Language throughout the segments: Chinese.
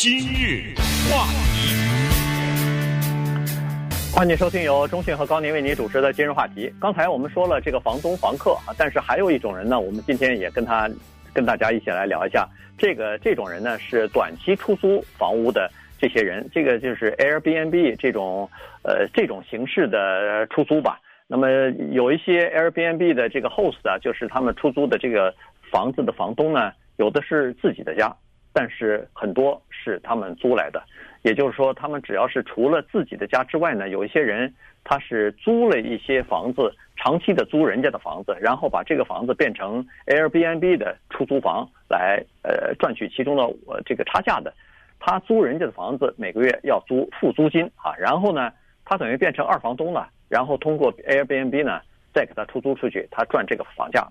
今日话题，欢迎收听由中讯和高宁为您主持的今日话题。刚才我们说了这个房东、房客啊，但是还有一种人呢，我们今天也跟他跟大家一起来聊一下。这个这种人呢是短期出租房屋的这些人，这个就是 Airbnb 这种呃这种形式的出租吧。那么有一些 Airbnb 的这个 host 啊，就是他们出租的这个房子的房东呢，有的是自己的家，但是很多是他们租来的。也就是说，他们只要是除了自己的家之外呢，有一些人他是租了一些房子，长期的租人家的房子，然后把这个房子变成 Airbnb 的出租房来呃赚取其中的这个差价的。他租人家的房子每个月要租付租金啊，然后呢，他等于变成二房东了。然后通过 Airbnb 呢，再给他出租出去，他赚这个房价。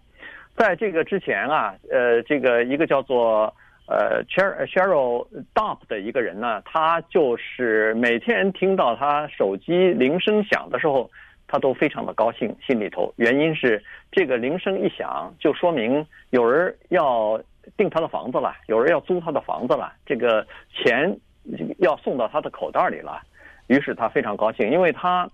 在这个之前啊，呃，这个一个叫做呃 Cheryl Dopp 的一个人呢，他就是每天听到他手机铃声响的时候，他都非常的高兴，心里头。原因是这个铃声一响，就说明有人要订他的房子了，有人要租他的房子了，这个钱要送到他的口袋里了。于是他非常高兴，因为他。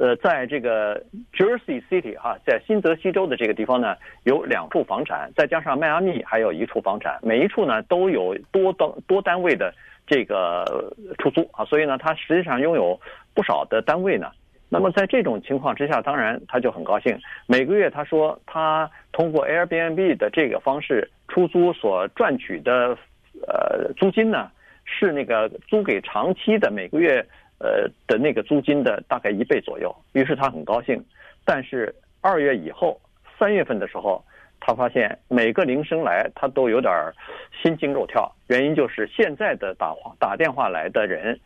呃，在这个 Jersey City 哈，在新泽西州的这个地方呢，有两处房产，再加上迈阿密还有一处房产，每一处呢都有多单多单位的这个出租啊，所以呢，他实际上拥有不少的单位呢。那么在这种情况之下，当然他就很高兴。每个月他说，他通过 Airbnb 的这个方式出租所赚取的呃租金呢，是那个租给长期的每个月。呃的那个租金的大概一倍左右，于是他很高兴。但是二月以后，三月份的时候，他发现每个铃声来，他都有点心惊肉跳。原因就是现在的打打电话来的人，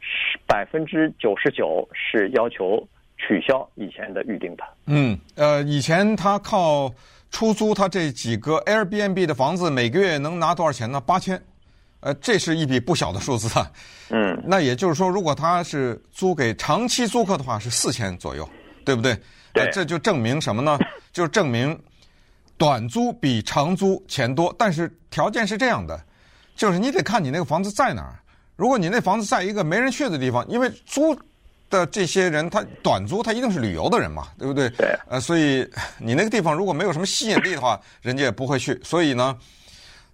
是百分之九十九是要求取消以前的预定的。嗯，呃，以前他靠出租他这几个 Airbnb 的房子，每个月能拿多少钱呢？八千。呃，这是一笔不小的数字啊。嗯，那也就是说，如果他是租给长期租客的话，是四千左右，对不对？对。呃，这就证明什么呢？就证明短租比长租钱多，但是条件是这样的，就是你得看你那个房子在哪儿。如果你那房子在一个没人去的地方，因为租的这些人他短租，他一定是旅游的人嘛，对不对？对。呃，所以你那个地方如果没有什么吸引力的话，人家也不会去。所以呢。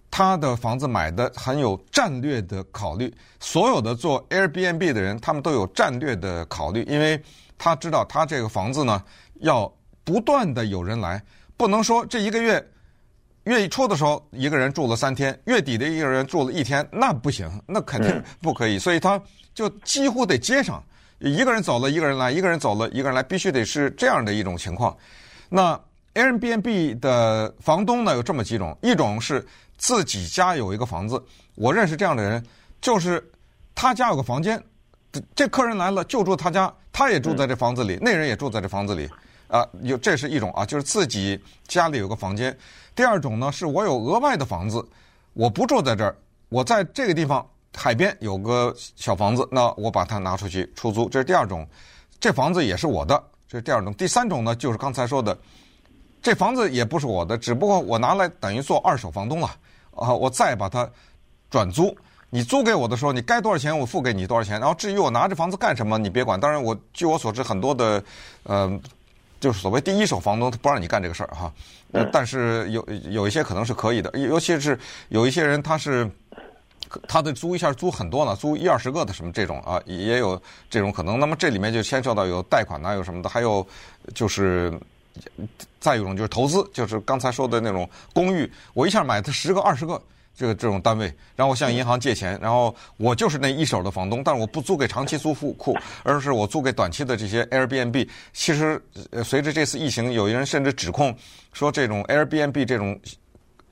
他的房子买的很有战略的考虑，所有的做 Airbnb 的人，他们都有战略的考虑，因为他知道他这个房子呢，要不断的有人来，不能说这一个月月一初的时候一个人住了三天，月底的一个人住了一天，那不行，那肯定不可以，所以他就几乎得接上，一个人走了一个人来，一个人走了一个人来，必须得是这样的一种情况。那 Airbnb 的房东呢，有这么几种，一种是。自己家有一个房子，我认识这样的人，就是他家有个房间，这客人来了就住他家，他也住在这房子里，那人也住在这房子里，啊，有这是一种啊，就是自己家里有个房间。第二种呢，是我有额外的房子，我不住在这儿，我在这个地方海边有个小房子，那我把它拿出去出租，这是第二种，这房子也是我的，这是第二种。第三种呢，就是刚才说的，这房子也不是我的，只不过我拿来等于做二手房东了。啊，我再把它转租，你租给我的时候，你该多少钱我付给你多少钱。然后至于我拿这房子干什么，你别管。当然，我据我所知，很多的，呃，就是所谓第一手房东，他不让你干这个事儿哈。但是有有一些可能是可以的，尤其是有一些人他是他的租一下租很多呢，租一二十个的什么这种啊，也有这种可能。那么这里面就牵涉到有贷款呐，有什么的，还有就是。再一种就是投资，就是刚才说的那种公寓，我一下买它十个、二十个这个这种单位，然后向银行借钱，然后我就是那一手的房东，但是我不租给长期租户库，而是我租给短期的这些 Airbnb。其实，随着这次疫情，有人甚至指控说，这种 Airbnb 这种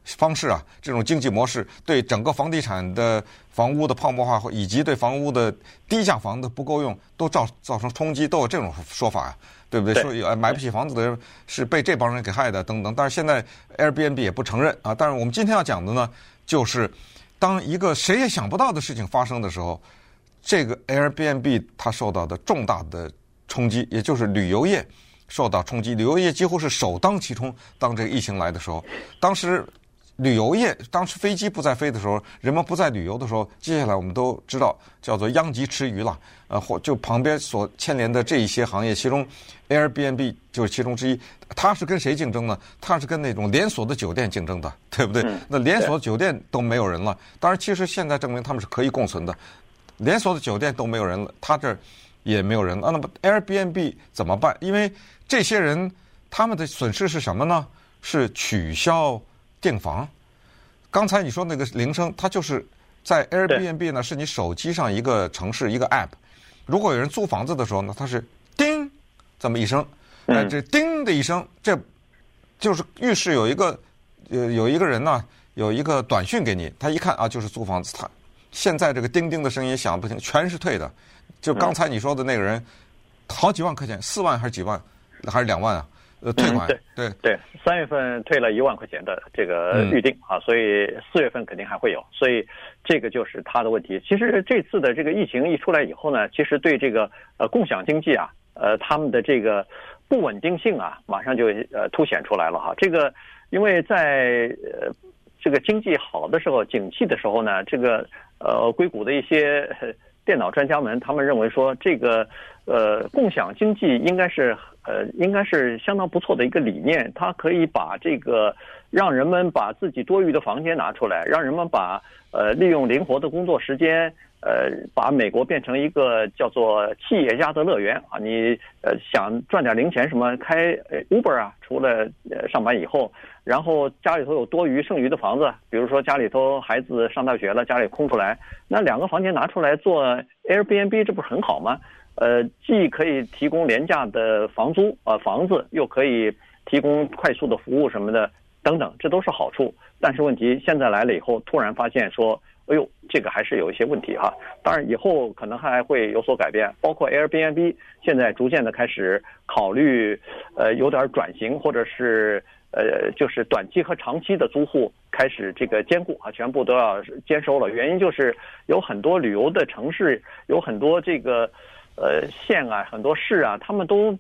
方式啊，这种经济模式对整个房地产的房屋的泡沫化，以及对房屋的低价房的不够用，都造造成冲击，都有这种说法啊。对不对？说有买不起房子的人是被这帮人给害的，等等。但是现在 Airbnb 也不承认啊。但是我们今天要讲的呢，就是当一个谁也想不到的事情发生的时候，这个 Airbnb 它受到的重大的冲击，也就是旅游业受到冲击，旅游业几乎是首当其冲。当这个疫情来的时候，当时旅游业当时飞机不再飞的时候，人们不再旅游的时候，接下来我们都知道叫做殃及池鱼了。呃，或就旁边所牵连的这一些行业，其中 Airbnb 就是其中之一。它是跟谁竞争呢？它是跟那种连锁的酒店竞争的，对不对？嗯、那连锁酒店都没有人了。当然，其实现在证明他们是可以共存的。连锁的酒店都没有人了，他这儿也没有人了。那么 Airbnb 怎么办？因为这些人他们的损失是什么呢？是取消订房。刚才你说那个铃声，它就是在 Airbnb 呢，是你手机上一个城市一个 App。如果有人租房子的时候呢，它是叮这么一声，呃，这叮的一声，这就是浴室有一个有有一个人呢，有一个短讯给你。他一看啊，就是租房子。他现在这个叮叮的声音响不停，全是退的。就刚才你说的那个人，好几万块钱，四万还是几万，还是两万啊？呃，退款、嗯、对对对，三月份退了一万块钱的这个预定、嗯、啊，所以四月份肯定还会有，所以这个就是他的问题。其实这次的这个疫情一出来以后呢，其实对这个呃共享经济啊，呃他们的这个不稳定性啊，马上就呃凸显出来了哈。这个因为在呃这个经济好的时候、景气的时候呢，这个呃硅谷的一些电脑专家们，他们认为说这个呃共享经济应该是。呃，应该是相当不错的一个理念，它可以把这个让人们把自己多余的房间拿出来，让人们把呃利用灵活的工作时间，呃，把美国变成一个叫做企业家的乐园啊！你呃想赚点零钱什么开 Uber 啊，除了呃上班以后，然后家里头有多余剩余的房子，比如说家里头孩子上大学了，家里空出来，那两个房间拿出来做 Airbnb，这不是很好吗？呃，既可以提供廉价的房租啊、呃，房子又可以提供快速的服务什么的，等等，这都是好处。但是问题现在来了以后，突然发现说，哎呦，这个还是有一些问题哈。当然以后可能还会有所改变，包括 Airbnb 现在逐渐的开始考虑，呃，有点转型，或者是呃，就是短期和长期的租户开始这个兼顾啊，全部都要兼收了。原因就是有很多旅游的城市，有很多这个。呃，县啊，很多市啊，他们都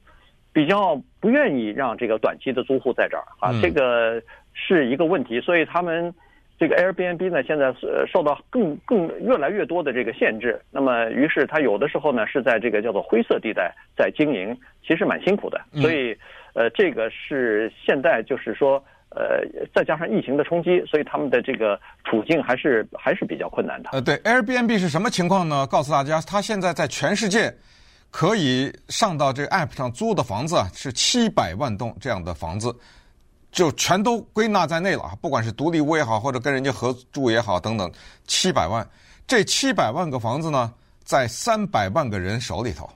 比较不愿意让这个短期的租户在这儿啊，这个是一个问题。所以他们这个 Airbnb 呢，现在是受到更更越来越多的这个限制。那么，于是它有的时候呢是在这个叫做灰色地带在经营，其实蛮辛苦的。所以，呃，这个是现在就是说。呃，再加上疫情的冲击，所以他们的这个处境还是还是比较困难的。呃，对，Airbnb 是什么情况呢？告诉大家，它现在在全世界可以上到这个 App 上租的房子啊，是七百万栋这样的房子，就全都归纳在内了啊。不管是独立屋也好，或者跟人家合住也好，等等，七百万。这七百万个房子呢，在三百万个人手里头，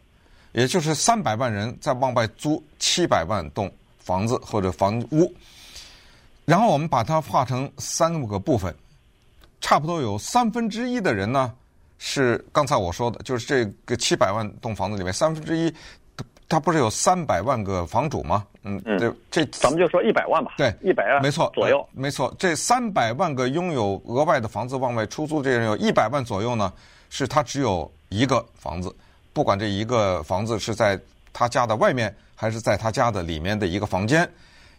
也就是三百万人在往外租七百万栋房子或者房屋。然后我们把它划成三个部分，差不多有三分之一的人呢，是刚才我说的，就是这个七百万栋房子里面三分之一，它不是有三百万个房主吗？嗯，对，这咱们就说一百万吧。对，一百万，没错，左右，没错。这三百万个拥有额外的房子往外出租这些人，有一百万左右呢，是他只有一个房子，不管这一个房子是在他家的外面，还是在他家的里面的一个房间。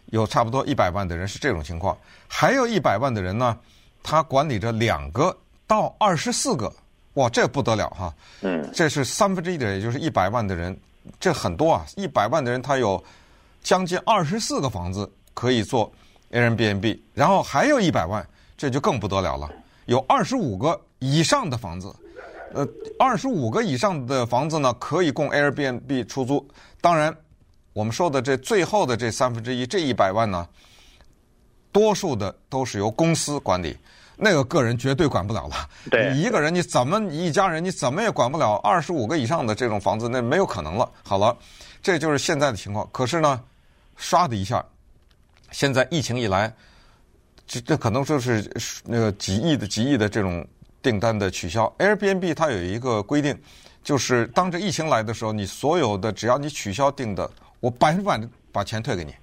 有差不多一百万的人是这种情况，还有一百万的人呢，他管理着两个到二十四个，哇，这不得了哈！嗯，这是三分之一的人，也就是一百万的人，这很多啊！一百万的人他有将近二十四个房子可以做 Airbnb，然后还有一百万，这就更不得了了，有二十五个以上的房子，呃，二十五个以上的房子呢可以供 Airbnb 出租，当然。我们说的这最后的这三分之一，这一百万呢，多数的都是由公司管理，那个个人绝对管不了了。对，你一个人你怎么你一家人你怎么也管不了二十五个以上的这种房子，那没有可能了。好了，这就是现在的情况。可是呢，唰的一下，现在疫情一来，这这可能就是那个几亿的几亿的这种订单的取消。Airbnb 它有一个规定，就是当这疫情来的时候，你所有的只要你取消订的。我百分百的把钱退给你，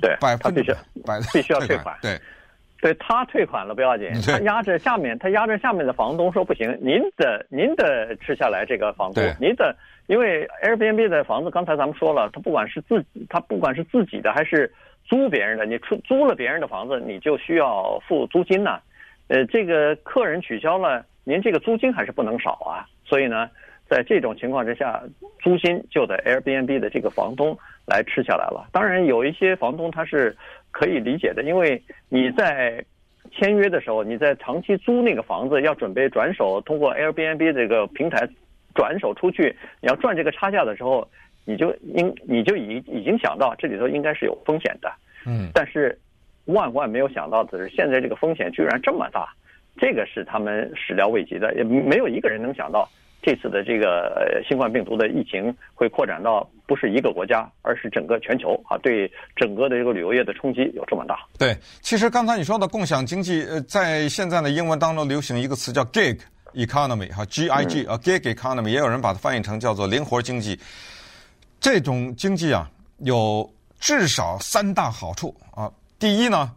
对，百分必须百必须要退款，对，对他退款了不要紧，他压着下面，他压着下面的房东说不行，您的您的吃下来这个房租，您的，因为 Airbnb 的房子刚才咱们说了，他不管是自己，他不管是自己的还是租别人的，你出租了别人的房子，你就需要付租金呢。呃，这个客人取消了，您这个租金还是不能少啊。所以呢，在这种情况之下，租金就得 Airbnb 的这个房东来吃下来了。当然，有一些房东他是可以理解的，因为你在签约的时候，你在长期租那个房子，要准备转手通过 Airbnb 这个平台转手出去，你要赚这个差价的时候。你就应你就已已经想到这里头应该是有风险的，嗯，但是万万没有想到的是，现在这个风险居然这么大，这个是他们始料未及的，也没有一个人能想到这次的这个新冠病毒的疫情会扩展到不是一个国家，而是整个全球啊，对整个的这个旅游业的冲击有这么大。对，其实刚才你说的共享经济，呃，在现在的英文当中流行一个词叫 gig economy 哈，G I G 啊，gig economy，也有人把它翻译成叫做灵活经济。这种经济啊，有至少三大好处啊。第一呢，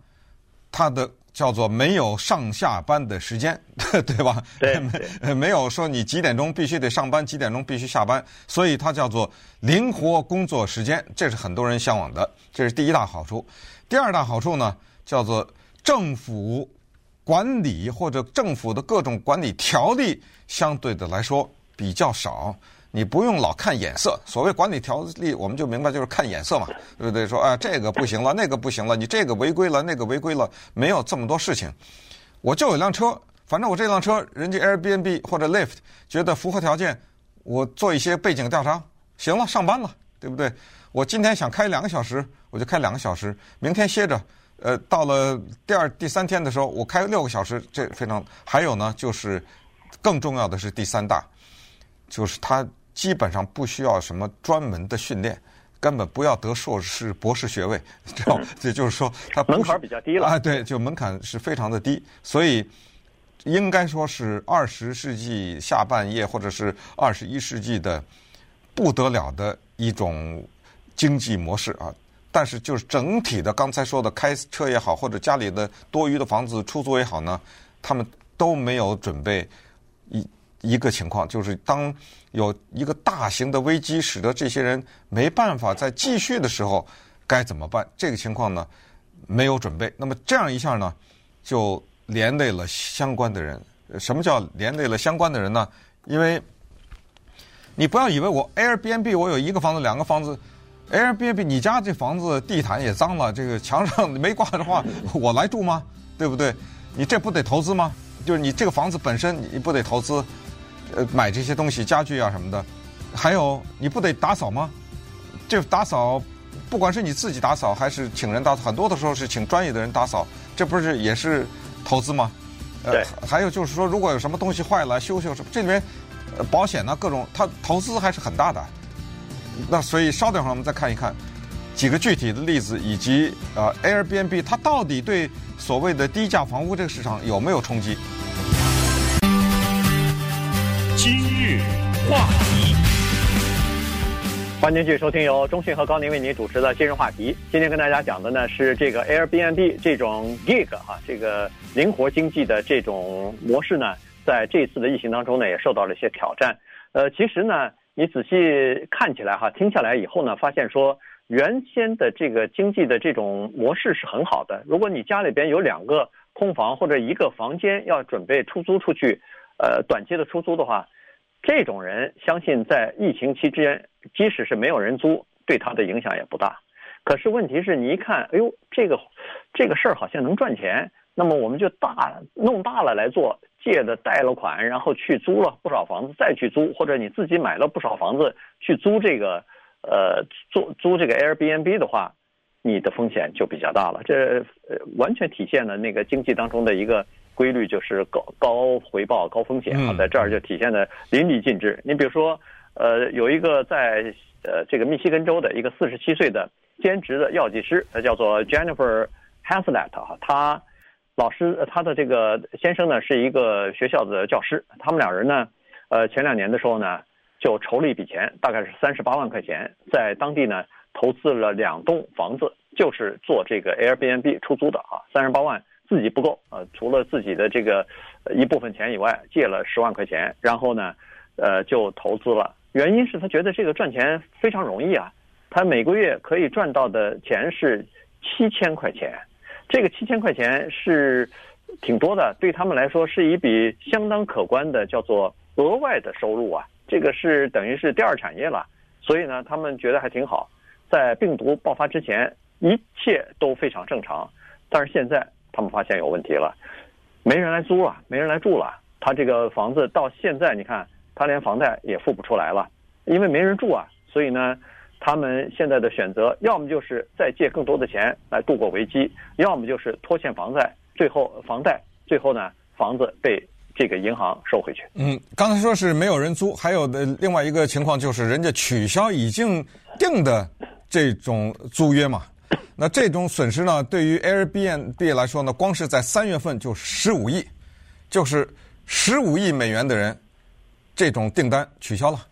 它的叫做没有上下班的时间，对吧？对，没没有说你几点钟必须得上班，几点钟必须下班，所以它叫做灵活工作时间，这是很多人向往的。这是第一大好处。第二大好处呢，叫做政府管理或者政府的各种管理条例相对的来说比较少。你不用老看眼色，所谓管理条例，我们就明白就是看眼色嘛，对不对？说啊，这个不行了，那个不行了，你这个违规了，那个违规了，没有这么多事情。我就有辆车，反正我这辆车，人家 Airbnb 或者 Lyft 觉得符合条件，我做一些背景调查，行了，上班了，对不对？我今天想开两个小时，我就开两个小时，明天歇着，呃，到了第二、第三天的时候，我开六个小时，这非常。还有呢，就是更重要的是第三大，就是它。基本上不需要什么专门的训练，根本不要得硕士、博士学位，知道？也就是说，它门槛比较低了啊。对，就门槛是非常的低，所以应该说是二十世纪下半叶或者是二十一世纪的不得了的一种经济模式啊。但是就是整体的，刚才说的开车也好，或者家里的多余的房子出租也好呢，他们都没有准备一。个情况就是，当有一个大型的危机使得这些人没办法再继续的时候，该怎么办？这个情况呢，没有准备。那么这样一下呢，就连累了相关的人。什么叫连累了相关的人呢？因为你不要以为我 Airbnb 我有一个房子、两个房子，Airbnb 你家这房子地毯也脏了，这个墙上没挂的话，我来住吗？对不对？你这不得投资吗？就是你这个房子本身你不得投资？呃，买这些东西、家具啊什么的，还有你不得打扫吗？这打扫，不管是你自己打扫还是请人打扫，很多的时候是请专业的人打扫，这不是也是投资吗？呃。还有就是说，如果有什么东西坏了，修修什么，这里面保险呢，各种，它投资还是很大的。那所以稍等会儿我们再看一看几个具体的例子，以及呃 Airbnb 它到底对所谓的低价房屋这个市场有没有冲击？日话题，欢迎继续收听由中讯和高宁为您主持的今日话题。今天跟大家讲的呢是这个 Airbnb 这种 gig 哈，这个灵活经济的这种模式呢，在这次的疫情当中呢也受到了一些挑战。呃，其实呢，你仔细看起来哈，听下来以后呢，发现说原先的这个经济的这种模式是很好的。如果你家里边有两个空房或者一个房间要准备出租出去。呃，短期的出租的话，这种人相信在疫情期间，即使是没有人租，对他的影响也不大。可是问题是你一看，哎呦，这个这个事儿好像能赚钱，那么我们就大弄大了来做，借的贷了款，然后去租了不少房子再去租，或者你自己买了不少房子去租这个，呃，租租这个 Airbnb 的话，你的风险就比较大了。这呃完全体现了那个经济当中的一个。规律就是高高回报高风险啊，在这儿就体现的淋漓尽致。你比如说，呃，有一个在呃这个密西根州的一个四十七岁的兼职的药剂师，他叫做 Jennifer Haslett 哈，他老师他的这个先生呢是一个学校的教师，他们两人呢，呃，前两年的时候呢就筹了一笔钱，大概是三十八万块钱，在当地呢投资了两栋房子，就是做这个 Airbnb 出租的啊，三十八万。自己不够啊，除了自己的这个一部分钱以外，借了十万块钱，然后呢，呃，就投资了。原因是他觉得这个赚钱非常容易啊，他每个月可以赚到的钱是七千块钱，这个七千块钱是挺多的，对他们来说是一笔相当可观的叫做额外的收入啊。这个是等于是第二产业了，所以呢，他们觉得还挺好。在病毒爆发之前，一切都非常正常，但是现在他们发现有问题了，没人来租了，没人来住了。他这个房子到现在，你看他连房贷也付不出来了，因为没人住啊。所以呢，他们现在的选择，要么就是再借更多的钱来度过危机，要么就是拖欠房贷，最后房贷，最后呢，房子被。这个银行收回去。嗯，刚才说是没有人租，还有的另外一个情况就是人家取消已经定的这种租约嘛。那这种损失呢，对于 Airbnb 来说呢，光是在三月份就十五亿，就是十五亿美元的人，这种订单取消了。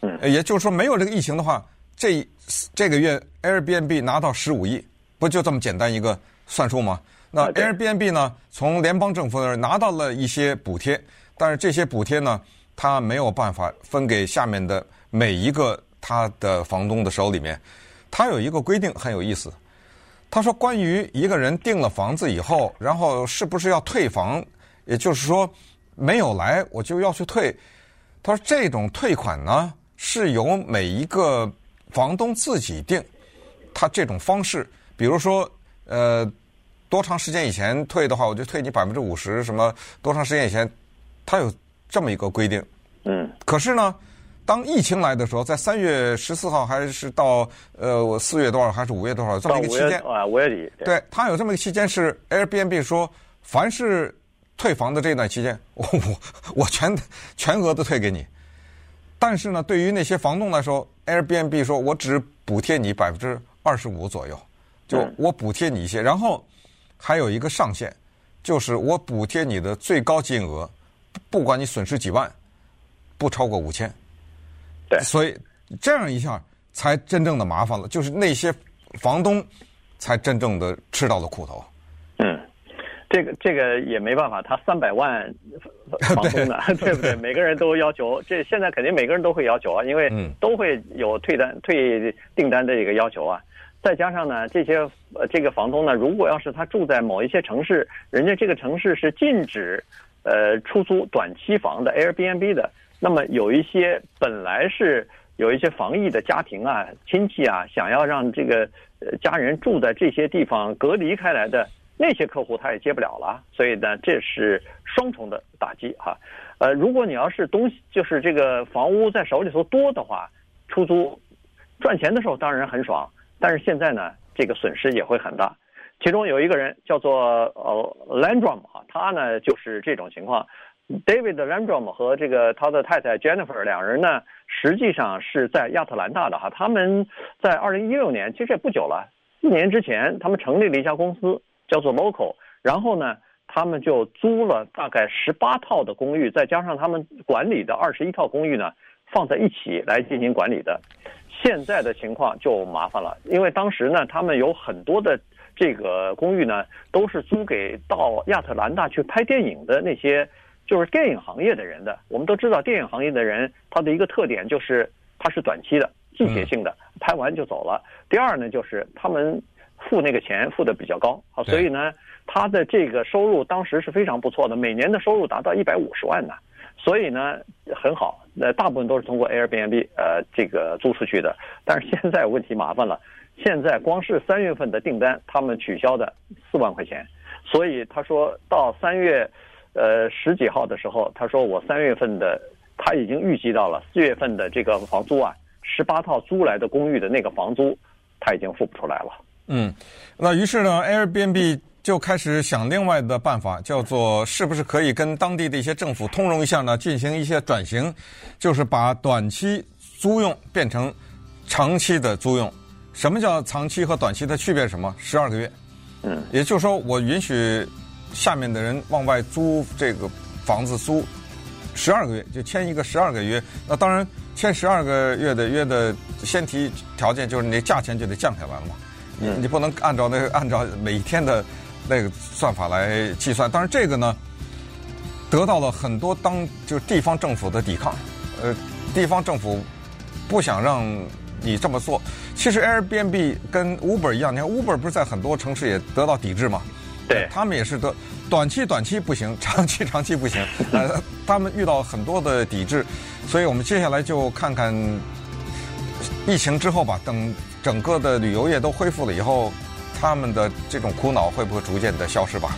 嗯，也就是说，没有这个疫情的话，这这个月 Airbnb 拿到十五亿，不就这么简单一个算术吗？那 Airbnb 呢，从联邦政府那儿拿到了一些补贴，但是这些补贴呢，他没有办法分给下面的每一个他的房东的手里面。他有一个规定很有意思，他说关于一个人订了房子以后，然后是不是要退房，也就是说没有来我就要去退。他说这种退款呢，是由每一个房东自己定，他这种方式，比如说呃。多长时间以前退的话，我就退你百分之五十。什么多长时间以前，他有这么一个规定。嗯。可是呢，当疫情来的时候，在三月十四号还是到呃我四月多少还是五月多少这么一个期间啊，五月底。对，他有这么一个期间是 Airbnb 说，凡是退房的这段期间，我我我全全额的退给你。但是呢，对于那些房东来说，Airbnb 说我只补贴你百分之二十五左右，就我补贴你一些，然后。还有一个上限，就是我补贴你的最高金额，不管你损失几万，不超过五千。对，所以这样一下才真正的麻烦了，就是那些房东才真正的吃到了苦头。嗯，这个这个也没办法，他三百万房东的，对，对不对？每个人都要求，这现在肯定每个人都会要求啊，因为都会有退单、退订单的一个要求啊。再加上呢，这些呃，这个房东呢，如果要是他住在某一些城市，人家这个城市是禁止，呃，出租短期房的 Airbnb 的，那么有一些本来是有一些防疫的家庭啊、亲戚啊，想要让这个家人住在这些地方隔离开来的那些客户，他也接不了了。所以呢，这是双重的打击哈。呃，如果你要是东西就是这个房屋在手里头多的话，出租赚钱的时候当然很爽。但是现在呢，这个损失也会很大。其中有一个人叫做呃 Landrum 啊，他呢就是这种情况。David Landrum 和这个他的太太 Jennifer 两人呢，实际上是在亚特兰大的哈。他们在二零一六年，其实也不久了，四年之前，他们成立了一家公司，叫做 Local。然后呢，他们就租了大概十八套的公寓，再加上他们管理的二十一套公寓呢，放在一起来进行管理的。现在的情况就麻烦了，因为当时呢，他们有很多的这个公寓呢，都是租给到亚特兰大去拍电影的那些，就是电影行业的人的。我们都知道，电影行业的人他的一个特点就是他是短期的、季节性的，拍完就走了。第二呢，就是他们付那个钱付的比较高，好，所以呢，他的这个收入当时是非常不错的，每年的收入达到一百五十万呢。所以呢，很好，那大部分都是通过 Airbnb 呃这个租出去的。但是现在问题麻烦了，现在光是三月份的订单，他们取消的四万块钱。所以他说到三月，呃十几号的时候，他说我三月份的他已经预计到了四月份的这个房租啊，十八套租来的公寓的那个房租，他已经付不出来了。嗯，那于是呢，Airbnb。就开始想另外的办法，叫做是不是可以跟当地的一些政府通融一下呢？进行一些转型，就是把短期租用变成长期的租用。什么叫长期和短期的区别是什么？十二个月。嗯，也就是说，我允许下面的人往外租这个房子租十二个月，就签一个十二个月。那当然，签十二个月的约的先提条件就是你价钱就得降下来了嘛。你你不能按照那个按照每一天的。那个算法来计算，当然这个呢，得到了很多当就是地方政府的抵抗，呃，地方政府不想让你这么做。其实 Airbnb 跟 Uber 一样，你看 Uber 不是在很多城市也得到抵制吗？对，他们也是的短期短期不行，长期长期不行。呃，他们遇到很多的抵制，所以我们接下来就看看疫情之后吧，等整个的旅游业都恢复了以后，他们的这种苦恼会不会逐渐的消失吧？